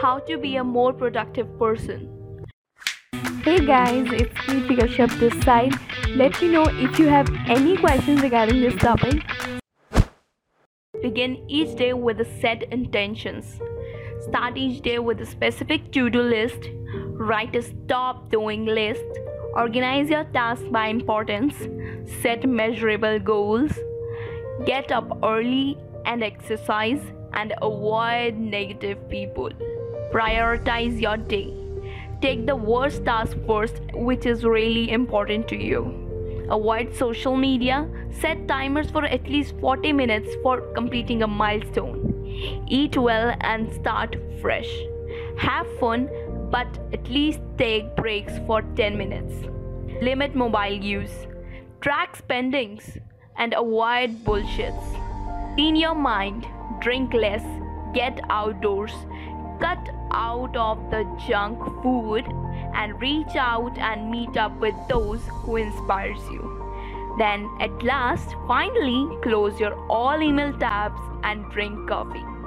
How to be a more productive person. Hey guys, it's me, Kritika Shab this side. Let me know if you have any questions regarding this topic. Begin each day with a set intentions. Start each day with a specific to-do list. Write a stop doing list. Organize your tasks by importance. Set measurable goals. Get up early and exercise and avoid negative people. Prioritize your day. Take the worst task first, which is really important to you. Avoid social media. Set timers for at least 40 minutes for completing a milestone. Eat well and start fresh. Have fun, but at least take breaks for 10 minutes. Limit mobile use. Track spendings and avoid bullshits. Clean your mind, drink less, get outdoors, cut out of the junk food and reach out and meet up with those who inspires you. Then at last, finally close your all email tabs and drink coffee.